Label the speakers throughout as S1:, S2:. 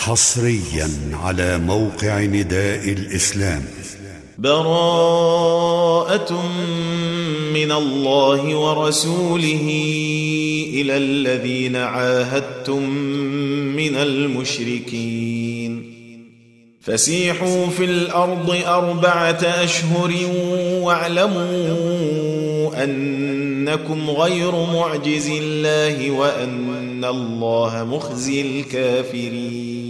S1: حصريا على موقع نداء الإسلام.
S2: براءة من الله ورسوله إلى الذين عاهدتم من المشركين. فسيحوا في الأرض أربعة أشهر واعلموا أنكم غير معجز الله وأن الله مخزي الكافرين.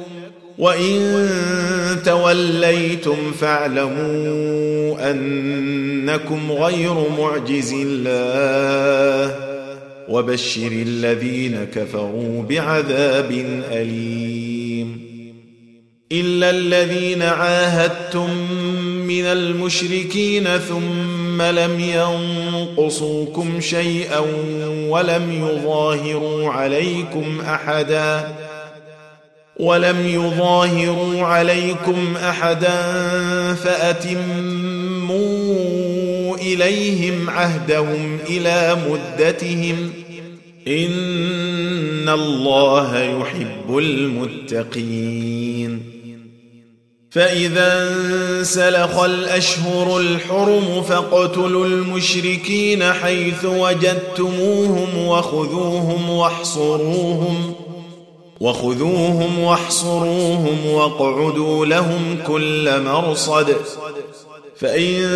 S2: وإن توليتم فاعلموا أنكم غير معجز الله وبشر الذين كفروا بعذاب أليم إلا الذين عاهدتم من المشركين ثم لم ينقصوكم شيئا ولم يظاهروا عليكم أحدا ولم يظاهروا عليكم أحدا فأتموا إليهم عهدهم إلى مدتهم. إن الله يحب المتقين. فإذا انسلخ الأشهر الحرم فاقتلوا المشركين حيث وجدتموهم وخذوهم واحصروهم. وخذوهم واحصروهم واقعدوا لهم كل مرصد. فإن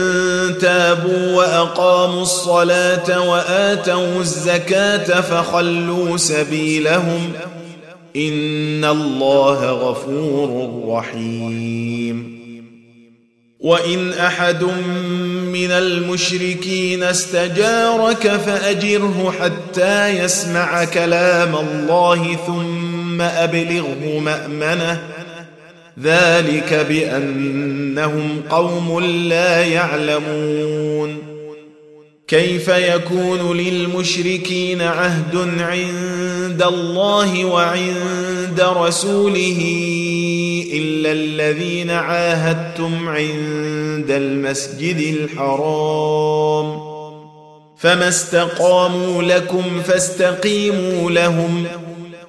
S2: تابوا وأقاموا الصلاة وآتوا الزكاة فخلوا سبيلهم. إن الله غفور رحيم. وإن أحد من المشركين استجارك فأجره حتى يسمع كلام الله ثم أبلغه مأمنة. ذلك بأنهم قوم لا يعلمون. كيف يكون للمشركين عهد عند الله وعند رسوله إلا الذين عاهدتم عند المسجد الحرام؟ فما استقاموا لكم فاستقيموا لهم.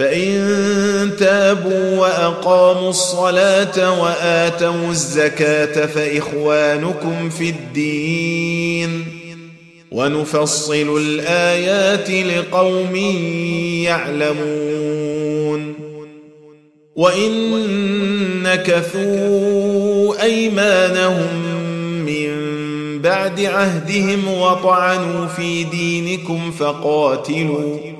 S2: فإن تابوا وأقاموا الصلاة وآتوا الزكاة فإخوانكم في الدين. ونفصل الآيات لقوم يعلمون. وإن نكثوا أيمانهم من بعد عهدهم وطعنوا في دينكم فقاتلوا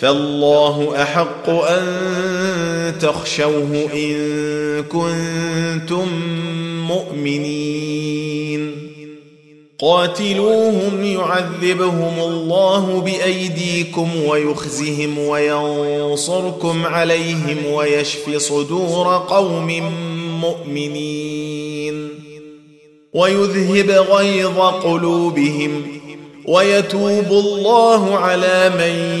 S2: فالله أحق أن تخشوه إن كنتم مؤمنين. قاتلوهم يعذبهم الله بأيديكم ويخزهم وينصركم عليهم ويشف صدور قوم مؤمنين. ويذهب غيظ قلوبهم ويتوب الله على من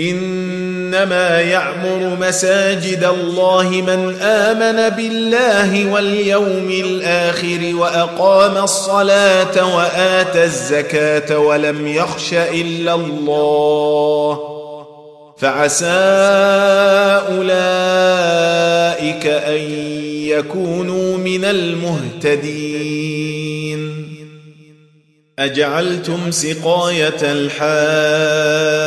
S2: إنما يعمر مساجد الله من آمن بالله واليوم الآخر وأقام الصلاة واتى الزكاة ولم يخش إلا الله. فعسى أولئك أن يكونوا من المهتدين. أجعلتم سقاية الحاج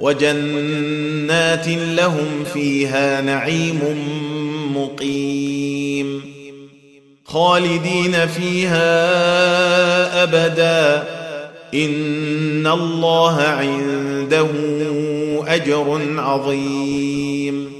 S2: وجنات لهم فيها نعيم مقيم. خالدين فيها أبدا. إن الله عنده أجر عظيم.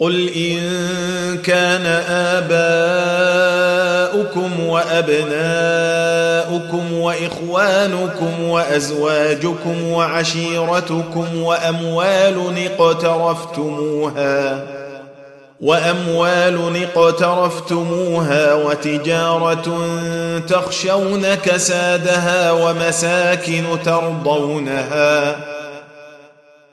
S2: قل ان كان اباؤكم وابناؤكم واخوانكم وازواجكم وعشيرتكم واموال اقترفتموها واموال اقترفتموها وتجاره تخشون كسادها ومساكن ترضونها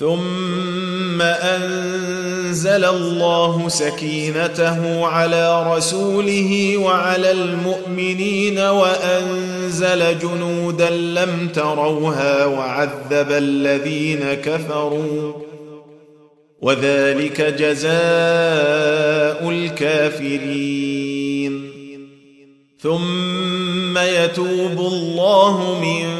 S2: ثم أنزل الله سكينته على رسوله وعلى المؤمنين وأنزل جنودا لم تروها وعذب الذين كفروا. وذلك جزاء الكافرين. ثم يتوب الله من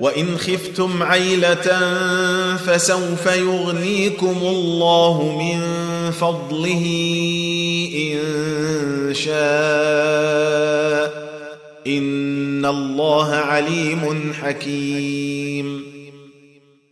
S2: وإن خفتم عيلة فسوف يغنيكم الله من فضله إن شاء إن الله عليم حكيم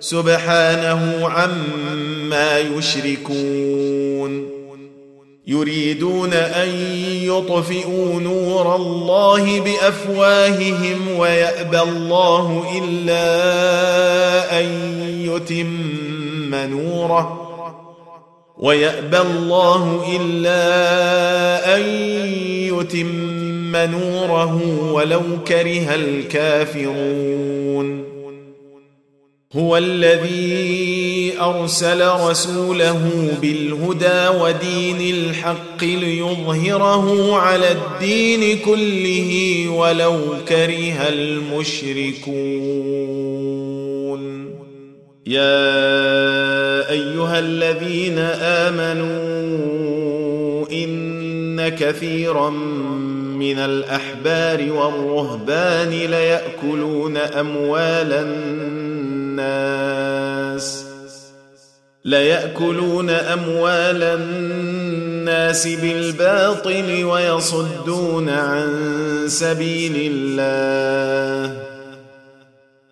S2: سبحانه عما يشركون. يريدون أن يطفئوا نور الله بأفواههم ويأبى الله إلا أن يتم نوره. ويأبى الله إلا أن يتم نوره ولو كره الكافرون. هو الذي أرسل رسوله بالهدى ودين الحق ليظهره على الدين كله ولو كره المشركون. يا أيها الذين آمنوا إن كثيرا من الأحبار والرهبان ليأكلون أموال الناس. ليأكلون أموال الناس بالباطل ويصدون عن سبيل الله.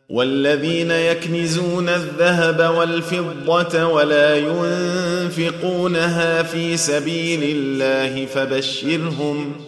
S2: والذين يكنزون الذهب والفضة ولا ينفقونها في سبيل الله فبشرهم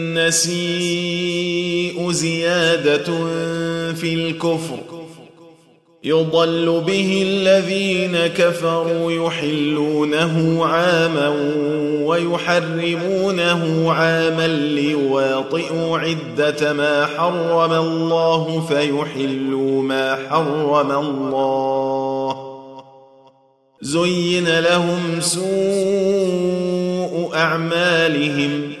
S2: النسيء زيادة في الكفر. يضل به الذين كفروا يحلونه عاما ويحرمونه عاما ليواطئوا عدة ما حرم الله فيحلوا ما حرم الله. زين لهم سوء أعمالهم.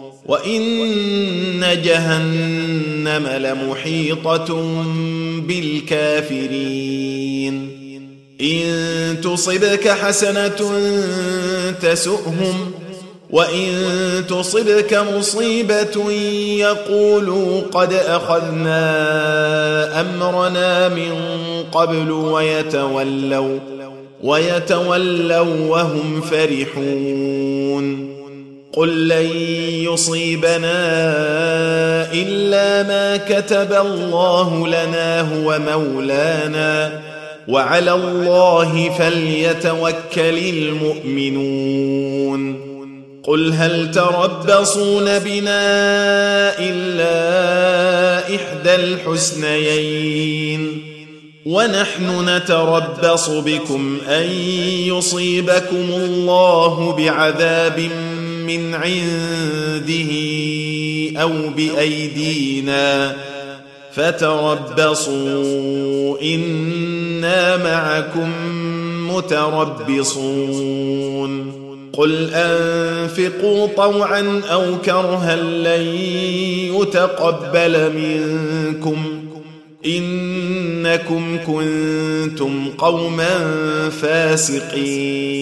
S2: وان جهنم لمحيطه بالكافرين ان تصبك حسنه تسؤهم وان تصبك مصيبه يقولوا قد اخذنا امرنا من قبل ويتولوا ويتولوا وهم فرحون قل لن يصيبنا الا ما كتب الله لنا هو مولانا وعلى الله فليتوكل المؤمنون قل هل تربصون بنا الا احدى الحسنيين ونحن نتربص بكم ان يصيبكم الله بعذاب من عنده أو بأيدينا فتربصوا إنا معكم متربصون قل أنفقوا طوعا أو كرها لن يتقبل منكم إنكم كنتم قوما فاسقين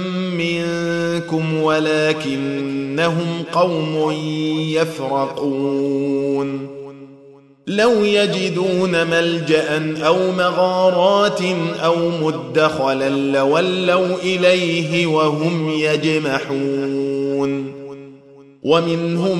S2: منكم ولكنهم قوم يفرقون. لو يجدون ملجأ أو مغارات أو مدخلا لولوا إليه وهم يجمحون. ومنهم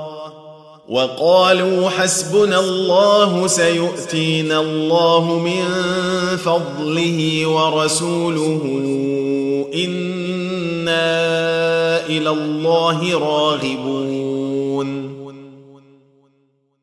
S2: وقالوا حسبنا الله سيؤتينا الله من فضله ورسوله إنا إلى الله راغبون.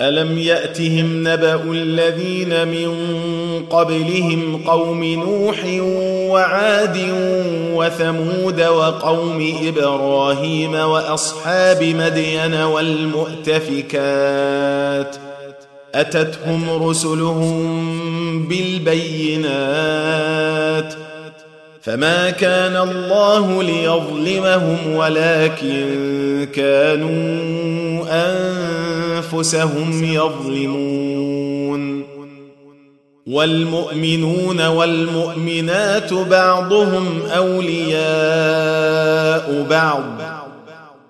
S2: الم ياتهم نبا الذين من قبلهم قوم نوح وعاد وثمود وقوم إبراهيم واصحاب مدين والمؤتفكات اتتهم رسلهم بالبينات فما كان الله ليظلمهم ولكن كانوا انفسهم يظلمون والمؤمنون والمؤمنات بعضهم اولياء بعض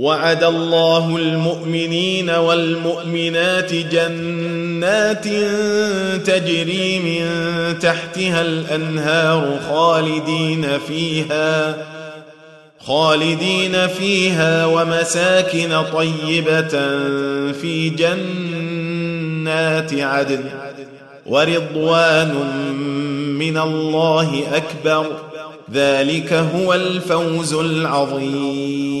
S2: وعد الله المؤمنين والمؤمنات جنات تجري من تحتها الأنهار خالدين فيها خالدين فيها ومساكن طيبة في جنات عدن ورضوان من الله أكبر ذلك هو الفوز العظيم.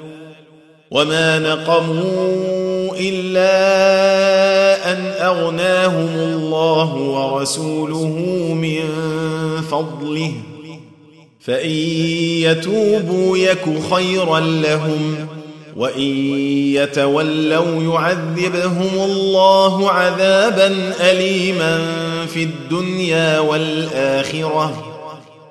S2: وما نقموا إلا أن أغناهم الله ورسوله من فضله فإن يتوبوا يك خيرا لهم وإن يتولوا يعذبهم الله عذابا أليما في الدنيا والآخرة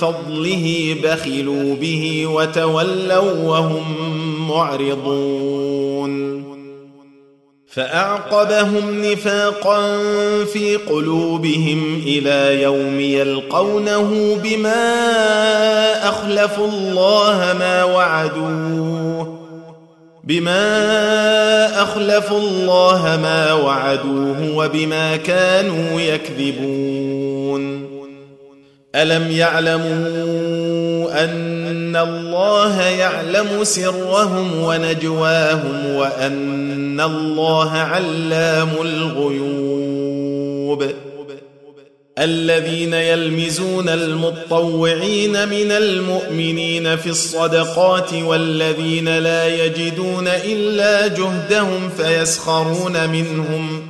S2: فضله بخلوا به وتولوا وهم معرضون. فأعقبهم نفاقا في قلوبهم إلى يوم يلقونه بما أخلفوا الله ما وعدوه بما أخلفوا الله ما وعدوه وبما كانوا يكذبون. ألم يعلموا أن الله يعلم سرهم ونجواهم وأن الله علام الغيوب؟ الذين يلمزون المطوعين من المؤمنين في الصدقات والذين لا يجدون إلا جهدهم فيسخرون منهم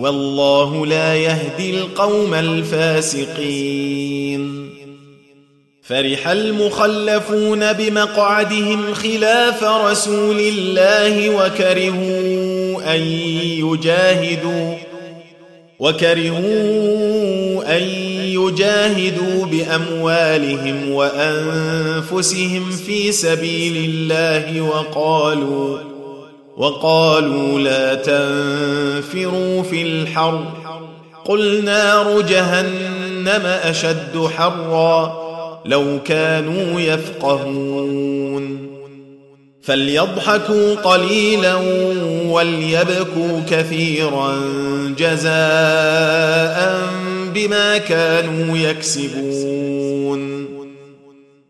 S2: والله لا يهدي القوم الفاسقين. فرح المخلفون بمقعدهم خلاف رسول الله وكرهوا أن يجاهدوا وكرهوا أن يجاهدوا بأموالهم وأنفسهم في سبيل الله وقالوا وقالوا لا تنفروا في الحر. قل نار جهنم أشد حرا لو كانوا يفقهون. فليضحكوا قليلا وليبكوا كثيرا جزاء بما كانوا يكسبون.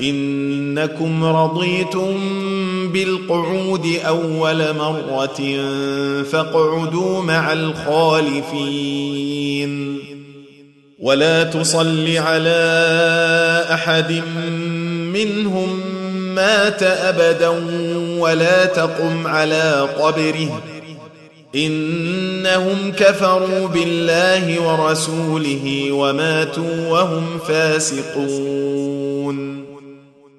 S2: إنكم رضيتم بالقعود أول مرة فاقعدوا مع الخالفين. ولا تصل على أحد منهم مات أبدا ولا تقم على قبره. إنهم كفروا بالله ورسوله وماتوا وهم فاسقون.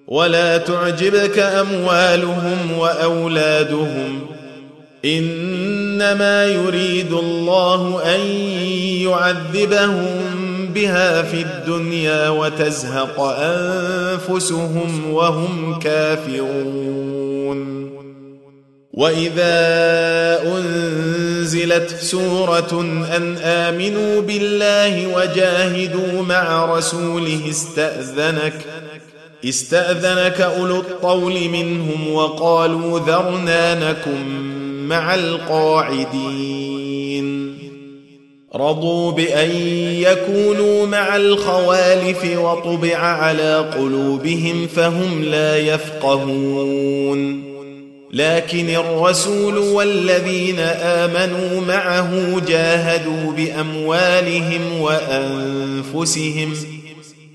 S2: ولا تعجبك أموالهم وأولادهم إنما يريد الله أن يعذبهم بها في الدنيا وتزهق أنفسهم وهم كافرون. وإذا أنزلت سورة أن آمنوا بالله وجاهدوا مع رسوله استأذنك استأذنك أولو الطول منهم وقالوا ذرنا نكن مع القاعدين. رضوا بأن يكونوا مع الخوالف وطبع على قلوبهم فهم لا يفقهون. لكن الرسول والذين آمنوا معه جاهدوا بأموالهم وأنفسهم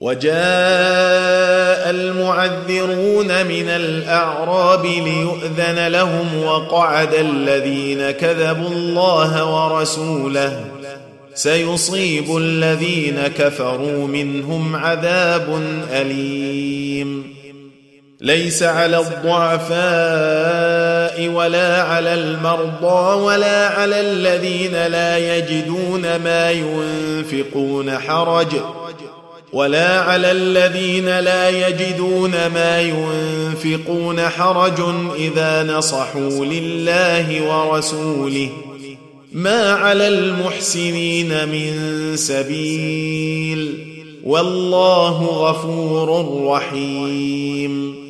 S2: وجاء المعذرون من الأعراب ليؤذن لهم وقعد الذين كذبوا الله ورسوله. سيصيب الذين كفروا منهم عذاب أليم. ليس على الضعفاء ولا على المرضى ولا على الذين لا يجدون ما ينفقون حرج. ولا على الذين لا يجدون ما ينفقون حرج إذا نصحوا لله ورسوله. ما على المحسنين من سبيل. والله غفور رحيم.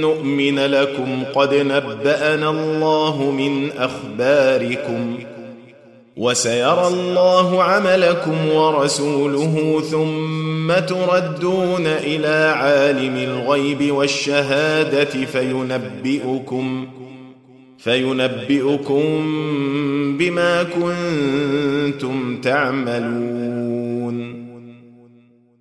S2: نؤمن لكم قد نبأنا الله من أخباركم وسيرى الله عملكم ورسوله ثم تردون إلى عالم الغيب والشهادة فينبئكم فينبئكم بما كنتم تعملون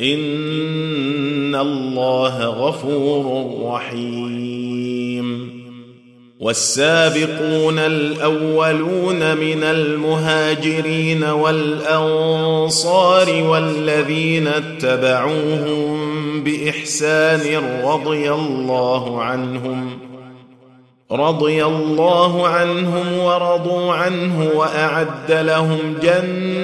S2: إن الله غفور رحيم. والسابقون الأولون من المهاجرين والأنصار والذين اتبعوهم بإحسان رضي الله عنهم رضي الله عنهم ورضوا عنه وأعد لهم جنات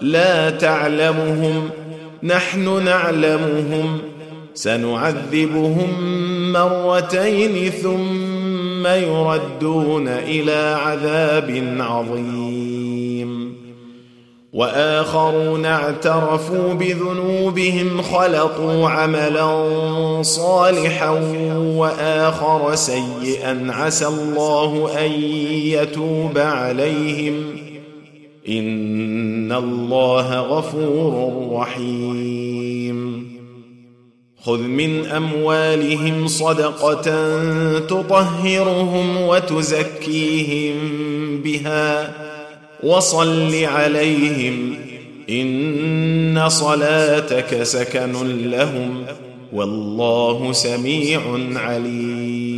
S2: لا تعلمهم نحن نعلمهم. سنعذبهم مرتين ثم يردون إلى عذاب عظيم. وآخرون اعترفوا بذنوبهم خلطوا عملا صالحا وآخر سيئا. عسى الله أن يتوب عليهم. ان الله غفور رحيم. خذ من اموالهم صدقه تطهرهم وتزكيهم بها وصل عليهم ان صلاتك سكن لهم والله سميع عليم.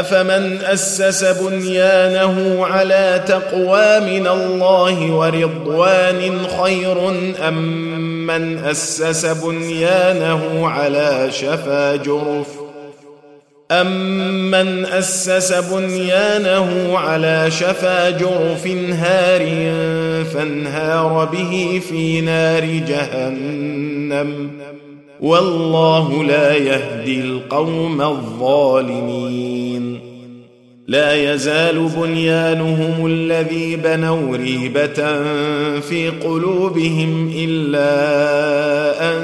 S2: أفمن أسس بنيانه على تقوى من الله ورضوان خير أم من أسس بنيانه على شفا جرف؟ امن أسس بنيانه على شفا جرف هار فانهار به في نار جهنم؟ والله لا يهدي القوم الظالمين. لا يزال بنيانهم الذي بنوا ريبة في قلوبهم إلا أن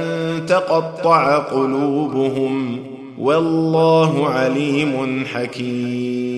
S2: تقطع قلوبهم. والله عليم حكيم.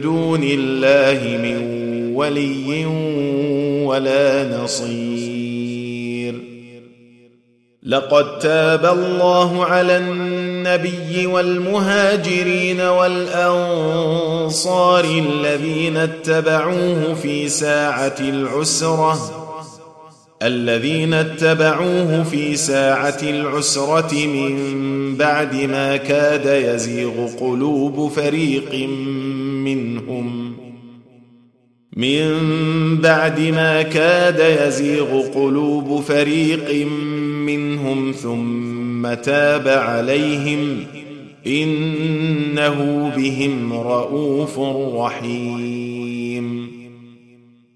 S2: دون الله من ولي ولا نصير. لقد تاب الله على النبي والمهاجرين والأنصار الذين اتبعوه في ساعة العسرة الذين اتبعوه في ساعة العسرة من بعد ما كاد يزيغ قلوب فريق منهم. من بعد ما كاد يزيغ قلوب فريق منهم ثم تاب عليهم إنه بهم رءوف رحيم.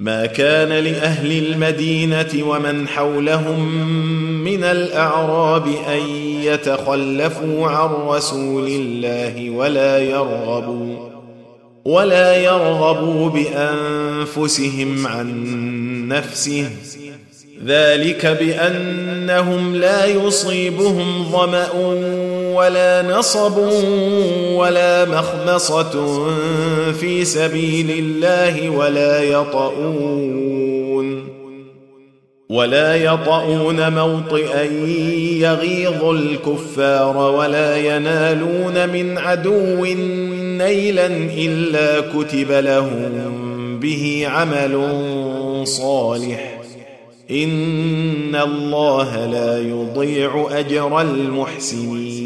S2: ما كان لأهل المدينة ومن حولهم من الأعراب أن يتخلفوا عن رسول الله ولا يرغبوا ولا يرغبوا بأنفسهم عن نفسه. ذلك بأنهم لا يصيبهم ظمأ ولا نصب ولا مخمصة في سبيل الله ولا يطؤون ولا يطؤون موطئا يغيظ الكفار ولا ينالون من عدو نيلا إلا كتب لهم به عمل صالح. إن الله لا يضيع أجر المحسنين.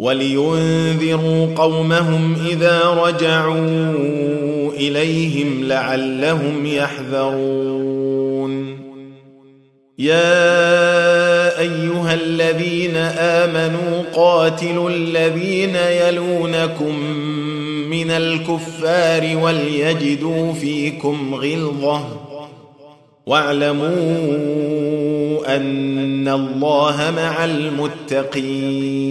S2: ولينذروا قومهم إذا رجعوا إليهم لعلهم يحذرون. يا أيها الذين آمنوا قاتلوا الذين يلونكم من الكفار وليجدوا فيكم غلظة. واعلموا أن الله مع المتقين.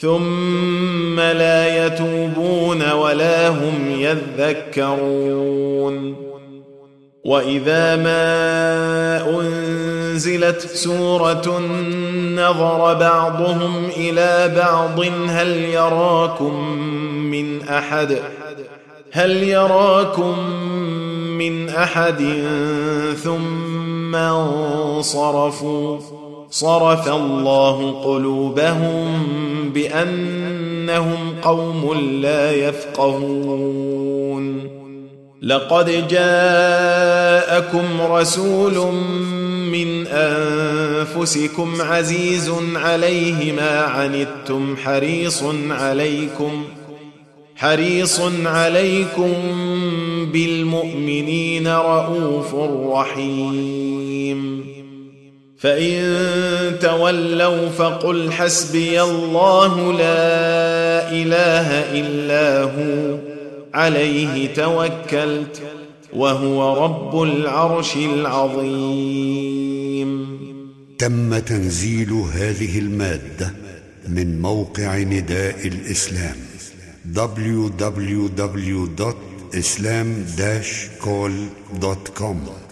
S2: ثم لا يتوبون ولا هم يذكرون. وإذا ما أنزلت سورة نظر بعضهم إلى بعض هل يراكم من أحد؟ هل يراكم من أحد ثم انصرفوا؟ صرف الله قلوبهم بأنهم قوم لا يفقهون. لقد جاءكم رسول من أنفسكم عزيز عليه ما عنتم حريص عليكم حريص عليكم بالمؤمنين رؤوف رحيم. فإن تولوا فقل حسبي الله لا إله إلا هو عليه توكلت وهو رب العرش العظيم.
S1: تم تنزيل هذه المادة من موقع نداء الإسلام www.islam-call.com